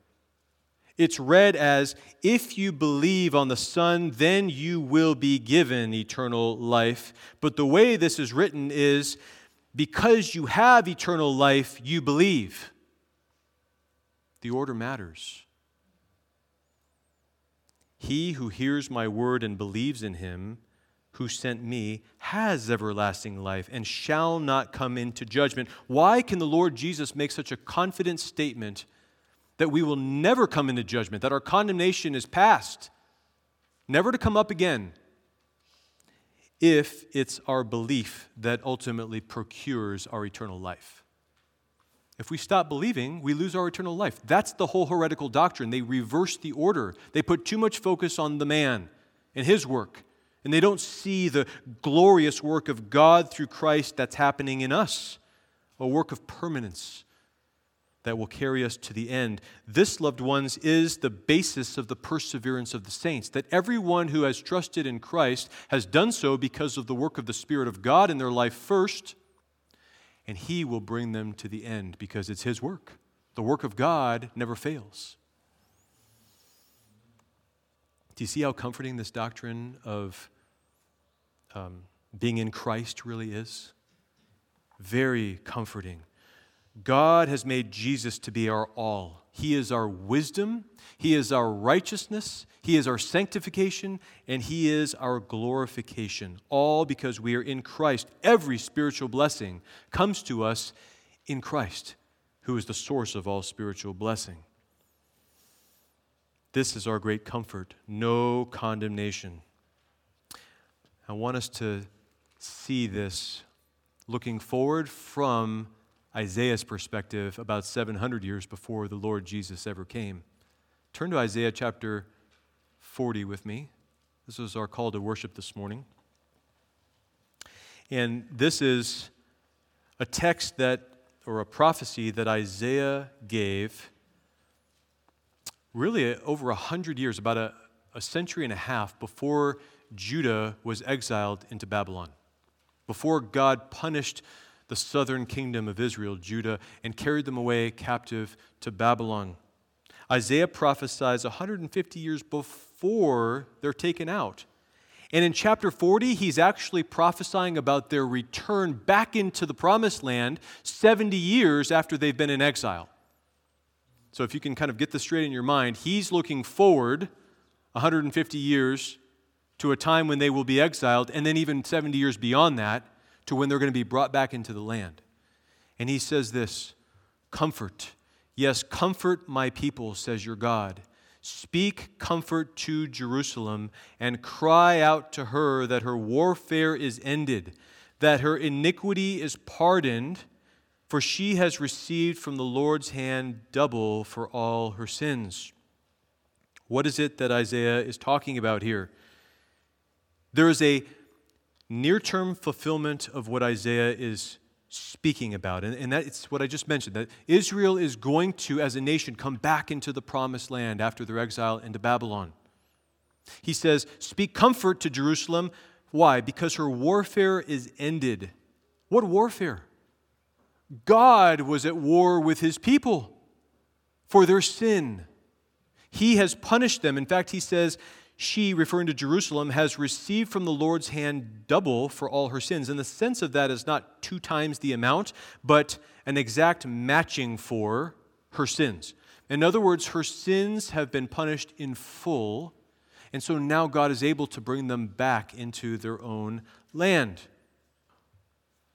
It's read as, If you believe on the Son, then you will be given eternal life. But the way this is written is, Because you have eternal life, you believe. The order matters. He who hears my word and believes in him who sent me has everlasting life and shall not come into judgment. Why can the Lord Jesus make such a confident statement that we will never come into judgment, that our condemnation is past, never to come up again? If it's our belief that ultimately procures our eternal life. If we stop believing, we lose our eternal life. That's the whole heretical doctrine. They reverse the order. They put too much focus on the man and his work, and they don't see the glorious work of God through Christ that's happening in us, a work of permanence that will carry us to the end. This, loved ones, is the basis of the perseverance of the saints. That everyone who has trusted in Christ has done so because of the work of the Spirit of God in their life first and He will bring them to the end because it's His work. The work of God never fails. Do you see how comforting this doctrine of um, being in Christ really is? Very comforting. God has made Jesus to be our all. He is our wisdom, He is our righteousness, He is our sanctification, and He is our glorification. All because we are in Christ. Every spiritual blessing comes to us in Christ, who is the source of all spiritual blessing. This is our great comfort no condemnation. I want us to see this looking forward from Isaiah's perspective about 700 years before the Lord Jesus ever came. Turn to Isaiah chapter 40 with me. This is our call to worship this morning. And this is a text that, or a prophecy that Isaiah gave really over a hundred years, about a, a century and a half before Judah was exiled into Babylon, before God punished the southern kingdom of Israel, Judah, and carried them away captive to Babylon. Isaiah prophesies 150 years before they're taken out. And in chapter 40, he's actually prophesying about their return back into the promised land 70 years after they've been in exile. So, if you can kind of get this straight in your mind, he's looking forward 150 years to a time when they will be exiled, and then even 70 years beyond that to when they're going to be brought back into the land. And he says this Comfort. Yes, comfort my people, says your God. Speak comfort to Jerusalem and cry out to her that her warfare is ended, that her iniquity is pardoned, for she has received from the Lord's hand double for all her sins. What is it that Isaiah is talking about here? There is a near term fulfillment of what Isaiah is speaking about. And, and that's what I just mentioned that Israel is going to, as a nation, come back into the promised land after their exile into Babylon. He says, Speak comfort to Jerusalem. Why? Because her warfare is ended. What warfare? God was at war with his people for their sin. He has punished them. In fact, he says, she, referring to Jerusalem, has received from the Lord's hand double for all her sins. And the sense of that is not two times the amount, but an exact matching for her sins. In other words, her sins have been punished in full, and so now God is able to bring them back into their own land.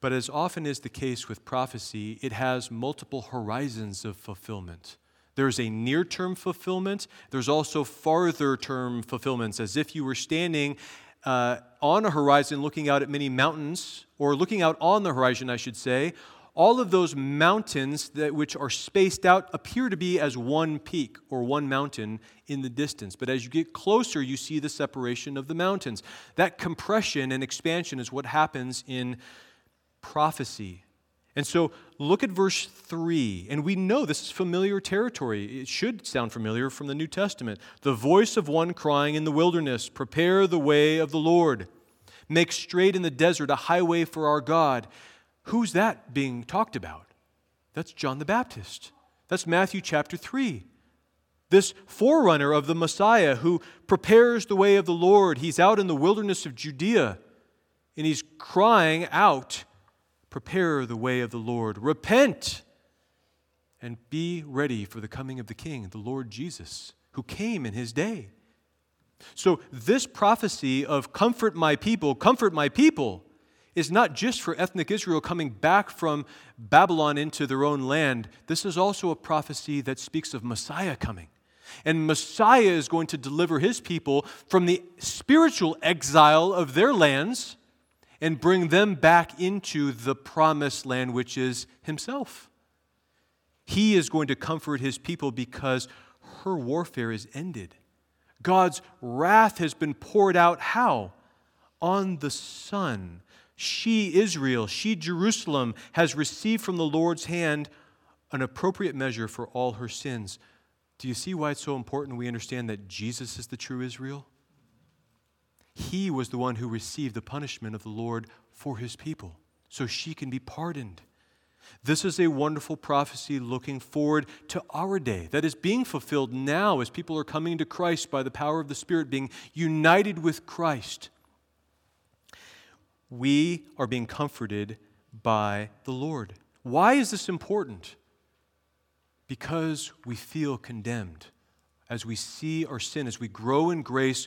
But as often is the case with prophecy, it has multiple horizons of fulfillment. There's a near term fulfillment, there's also farther term fulfillments, as if you were standing uh, on a horizon looking out at many mountains, or looking out on the horizon, I should say. All of those mountains that, which are spaced out appear to be as one peak or one mountain in the distance. But as you get closer, you see the separation of the mountains. That compression and expansion is what happens in prophecy. And so look at verse 3. And we know this is familiar territory. It should sound familiar from the New Testament. The voice of one crying in the wilderness, Prepare the way of the Lord. Make straight in the desert a highway for our God. Who's that being talked about? That's John the Baptist. That's Matthew chapter 3. This forerunner of the Messiah who prepares the way of the Lord. He's out in the wilderness of Judea and he's crying out Prepare the way of the Lord. Repent and be ready for the coming of the King, the Lord Jesus, who came in his day. So, this prophecy of comfort my people, comfort my people, is not just for ethnic Israel coming back from Babylon into their own land. This is also a prophecy that speaks of Messiah coming. And Messiah is going to deliver his people from the spiritual exile of their lands and bring them back into the promised land, which is Himself. He is going to comfort His people because her warfare is ended. God's wrath has been poured out how? On the Son. She, Israel, she, Jerusalem, has received from the Lord's hand an appropriate measure for all her sins. Do you see why it's so important we understand that Jesus is the true Israel? He was the one who received the punishment of the Lord for his people, so she can be pardoned. This is a wonderful prophecy looking forward to our day that is being fulfilled now as people are coming to Christ by the power of the Spirit, being united with Christ. We are being comforted by the Lord. Why is this important? Because we feel condemned. As we see our sin, as we grow in grace,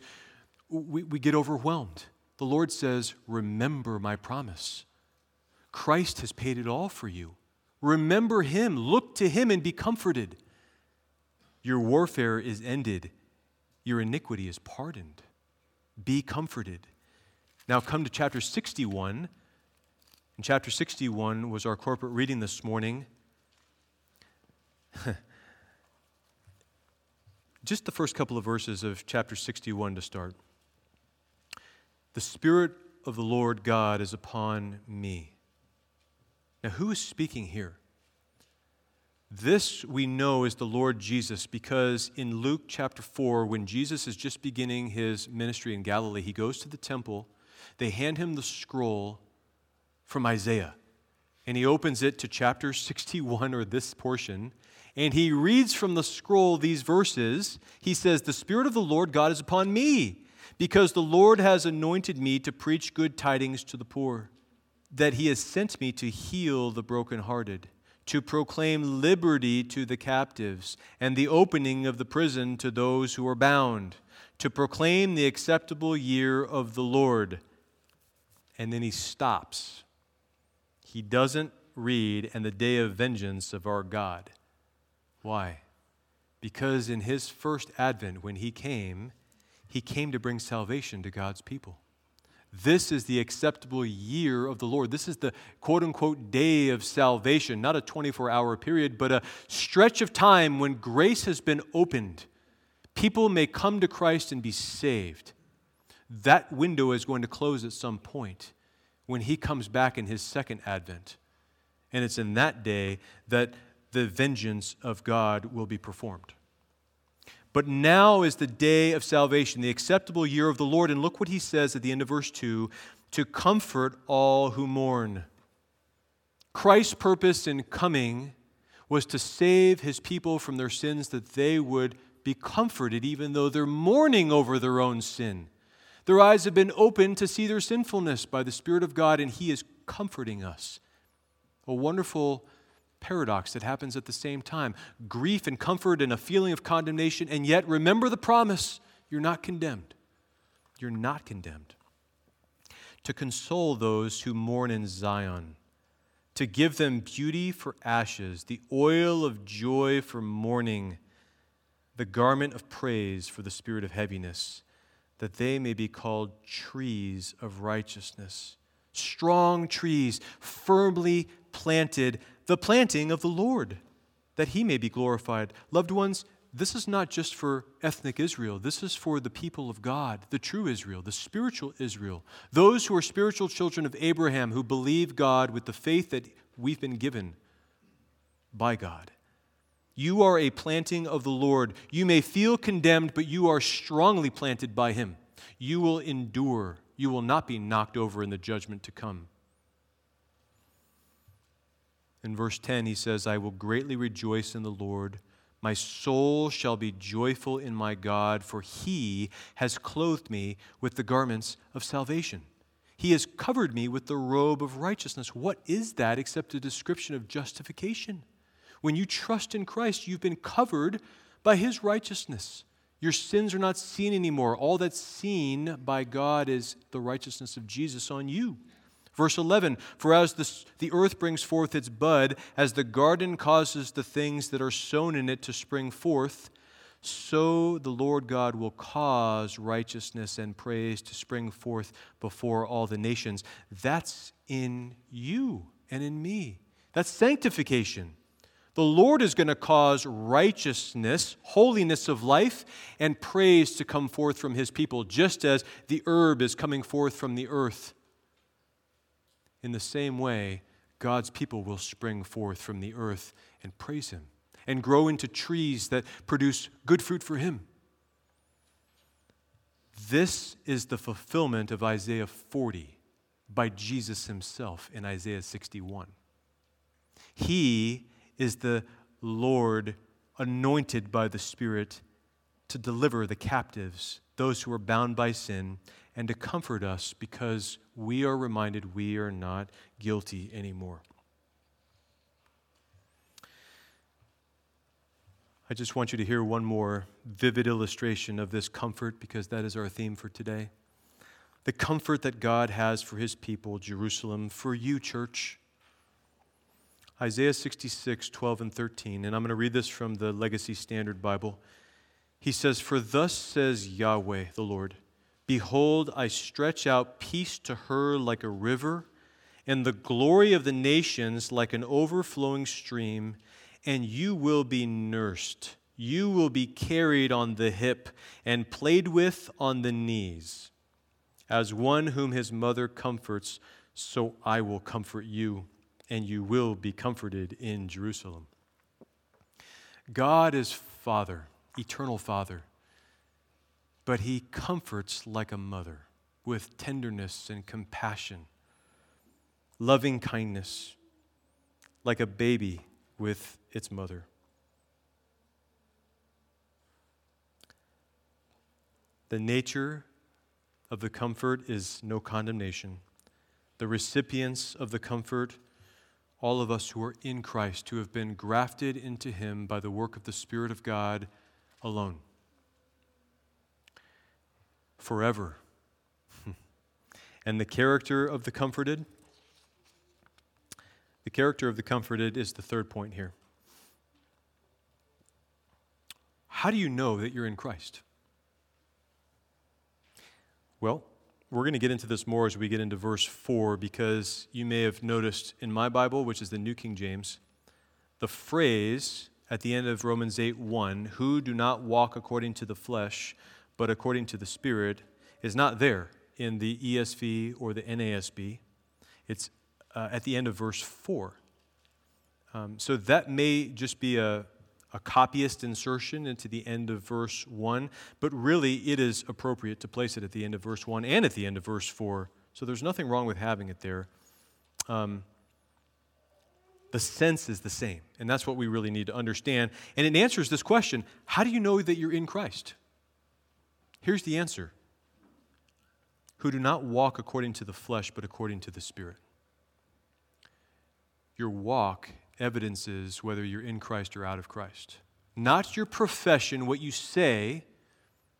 we, we get overwhelmed. The Lord says, Remember my promise. Christ has paid it all for you. Remember him, look to him, and be comforted. Your warfare is ended, your iniquity is pardoned. Be comforted. Now come to chapter 61. And chapter 61 was our corporate reading this morning. Just the first couple of verses of chapter 61 to start. The Spirit of the Lord God is upon me. Now, who is speaking here? This we know is the Lord Jesus because in Luke chapter 4, when Jesus is just beginning his ministry in Galilee, he goes to the temple. They hand him the scroll from Isaiah, and he opens it to chapter 61 or this portion, and he reads from the scroll these verses. He says, The Spirit of the Lord God is upon me because the Lord has anointed me to preach good tidings to the poor, that he has sent me to heal the brokenhearted, to proclaim liberty to the captives, and the opening of the prison to those who are bound, to proclaim the acceptable year of the Lord. And then he stops. He doesn't read, and the day of vengeance of our God. Why? Because in his first advent, when he came, he came to bring salvation to God's people. This is the acceptable year of the Lord. This is the quote unquote day of salvation, not a 24 hour period, but a stretch of time when grace has been opened. People may come to Christ and be saved. That window is going to close at some point when he comes back in his second advent. And it's in that day that the vengeance of God will be performed. But now is the day of salvation, the acceptable year of the Lord. And look what he says at the end of verse 2 to comfort all who mourn. Christ's purpose in coming was to save his people from their sins that they would be comforted even though they're mourning over their own sin. Their eyes have been opened to see their sinfulness by the Spirit of God, and He is comforting us. A wonderful paradox that happens at the same time grief and comfort and a feeling of condemnation, and yet remember the promise you're not condemned. You're not condemned. To console those who mourn in Zion, to give them beauty for ashes, the oil of joy for mourning, the garment of praise for the spirit of heaviness, that they may be called trees of righteousness, strong trees, firmly planted the planting of the Lord, that he may be glorified. Loved ones, this is not just for ethnic Israel. This is for the people of God, the true Israel, the spiritual Israel, those who are spiritual children of Abraham who believe God with the faith that we've been given by God. You are a planting of the Lord. You may feel condemned, but you are strongly planted by Him. You will endure. You will not be knocked over in the judgment to come. In verse 10, he says, I will greatly rejoice in the Lord. My soul shall be joyful in my God, for he has clothed me with the garments of salvation. He has covered me with the robe of righteousness. What is that except a description of justification? When you trust in Christ, you've been covered by his righteousness. Your sins are not seen anymore. All that's seen by God is the righteousness of Jesus on you. Verse 11 For as the, the earth brings forth its bud, as the garden causes the things that are sown in it to spring forth, so the Lord God will cause righteousness and praise to spring forth before all the nations. That's in you and in me. That's sanctification. The Lord is going to cause righteousness, holiness of life, and praise to come forth from his people, just as the herb is coming forth from the earth. In the same way, God's people will spring forth from the earth and praise Him and grow into trees that produce good fruit for Him. This is the fulfillment of Isaiah 40 by Jesus Himself in Isaiah 61. He is the Lord anointed by the Spirit to deliver the captives, those who are bound by sin, and to comfort us because we are reminded we are not guilty anymore. I just want you to hear one more vivid illustration of this comfort because that is our theme for today. The comfort that God has for his people, Jerusalem, for you, church. Isaiah 66, 12 and 13, and I'm going to read this from the Legacy Standard Bible. He says, For thus says Yahweh the Lord. Behold, I stretch out peace to her like a river, and the glory of the nations like an overflowing stream, and you will be nursed. You will be carried on the hip and played with on the knees. As one whom his mother comforts, so I will comfort you, and you will be comforted in Jerusalem. God is Father, eternal Father but he comforts like a mother with tenderness and compassion, loving kindness, like a baby with its mother. The nature of the comfort is no condemnation. The recipients of the comfort, all of us who are in Christ, who have been grafted into Him by the work of the Spirit of God alone forever. and the character of the comforted? The character of the comforted is the third point here. How do you know that you're in Christ? Well, we're going to get into this more as we get into verse 4 because you may have noticed in my Bible, which is the New King James, the phrase at the end of Romans 8 1, who do not walk according to the flesh, but according to the Spirit, is not there in the ESV or the NASB. It's uh, at the end of verse 4. Um, so that may just be a, a copyist insertion into the end of verse 1, but really it is appropriate to place it at the end of verse 1 and at the end of verse 4. So there's nothing wrong with having it there. Um, the sense is the same, and that's what we really need to understand. And it answers this question how do you know that you're in Christ? Here's the answer who do not walk according to the flesh, but according to the Spirit. Your walk evidences whether you're in Christ or out of Christ. Not your profession, what you say,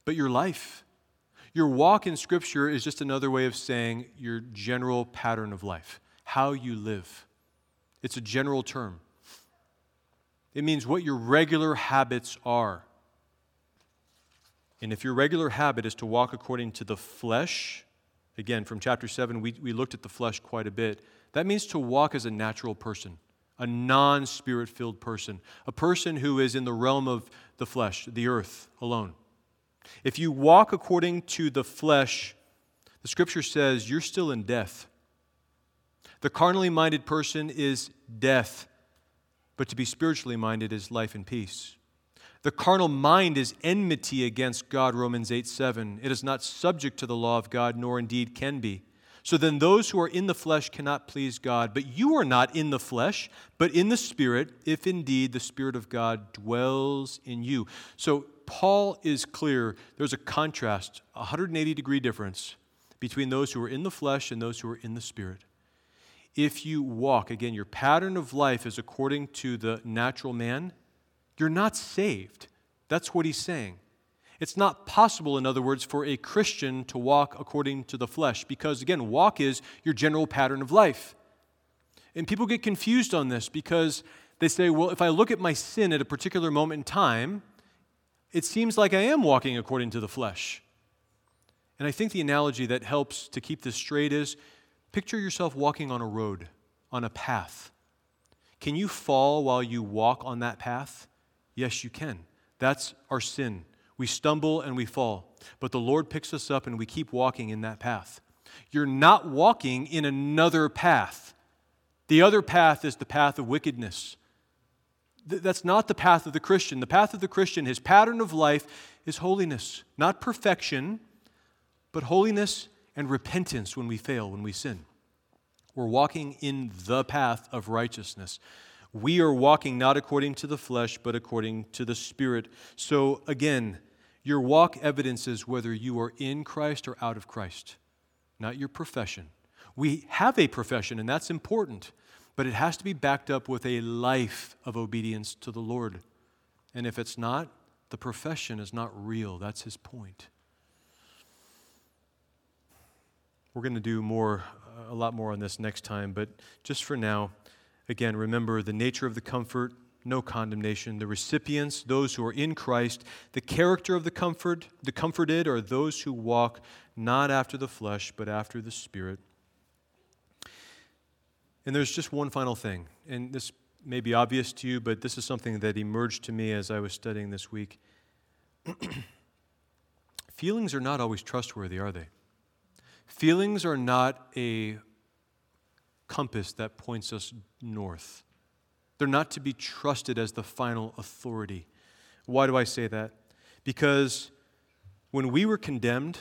but your life. Your walk in Scripture is just another way of saying your general pattern of life, how you live. It's a general term. It means what your regular habits are. And if your regular habit is to walk according to the flesh, again, from chapter 7, we, we looked at the flesh quite a bit. That means to walk as a natural person a non spirit filled person, a person who is in the realm of the flesh, the earth alone. If you walk according to the flesh, the scripture says you're still in death. The carnally minded person is death, but to be spiritually minded is life and peace. The carnal mind is enmity against God, Romans 8 7. It is not subject to the law of God, nor indeed can be. So then, those who are in the flesh cannot please God. But you are not in the flesh, but in the Spirit, if indeed the Spirit of God dwells in you. So, Paul is clear there's a contrast, a 180 degree difference between those who are in the flesh and those who are in the Spirit. If you walk, again, your pattern of life is according to the natural man, you're not saved. That's what he's saying. It's not possible, in other words, for a Christian to walk according to the flesh because, again, walk is your general pattern of life. And people get confused on this because they say, well, if I look at my sin at a particular moment in time, it seems like I am walking according to the flesh. And I think the analogy that helps to keep this straight is picture yourself walking on a road, on a path. Can you fall while you walk on that path? Yes, you can. That's our sin. We stumble and we fall, but the Lord picks us up and we keep walking in that path. You're not walking in another path. The other path is the path of wickedness. that's not the path of the Christian. The path of the Christian, his pattern of life is holiness, not perfection, but holiness and repentance when we fail, when we sin. We're walking in the path of righteousness. We are walking not according to the flesh, but according to the Spirit. So, again, your walk evidences whether you are in Christ or out of Christ, not your profession. We have a profession, and that's important, but it has to be backed up with a life of obedience to the Lord. And if it's not, the profession is not real. That's his point. We're going to do more, a lot more on this next time, but just for now, again, remember the nature of the comfort no condemnation. The recipients, those who are in Christ, the character of the comfort, the comforted are those who walk not after the flesh, but after the Spirit. And there's just one final thing, and this may be obvious to you, but this is something that emerged to me as I was studying this week. Feelings are not always trustworthy, are they? Feelings are not a compass that points us north. They're not to be trusted as the final authority. Why do I say that? Because when we were condemned,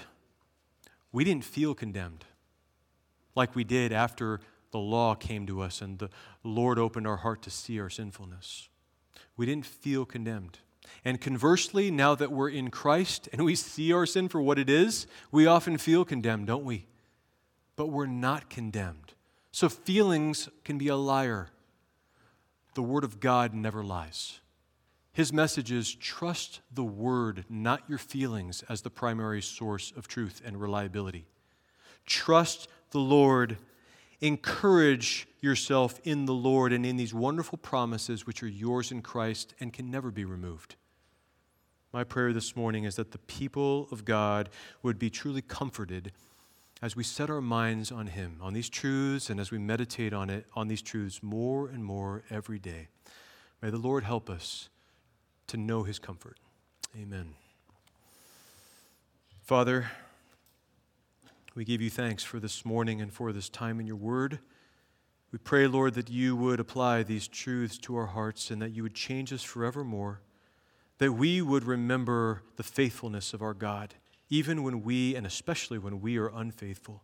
we didn't feel condemned like we did after the law came to us and the Lord opened our heart to see our sinfulness. We didn't feel condemned. And conversely, now that we're in Christ and we see our sin for what it is, we often feel condemned, don't we? But we're not condemned. So feelings can be a liar the Word of God never lies. His message is trust the Word, not your feelings, as the primary source of truth and reliability. Trust the Lord. Encourage yourself in the Lord and in these wonderful promises which are yours in Christ and can never be removed. My prayer this morning is that the people of God would be truly comforted as we set our minds on Him, on these truths, and as we meditate on it, on these truths more and more every day. May the Lord help us to know His comfort. Amen. Father, We give you thanks for this morning and for this time in your word. We pray, Lord, that you would apply these truths to our hearts and that you would change us forevermore, that we would remember the faithfulness of our God, even when we, and especially when we are unfaithful.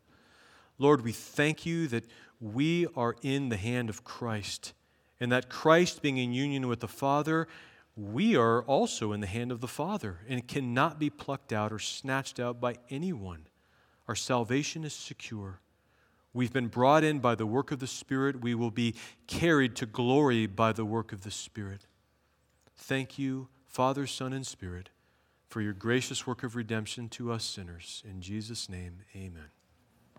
Lord, we thank you that we are in the hand of Christ, and that Christ, being in union with the Father, we are also in the hand of the Father and cannot be plucked out or snatched out by anyone. Our salvation is secure. We've been brought in by the work of the Spirit. We will be carried to glory by the work of the Spirit. Thank you, Father, Son, and Spirit, for your gracious work of redemption to us sinners. In Jesus' name, amen.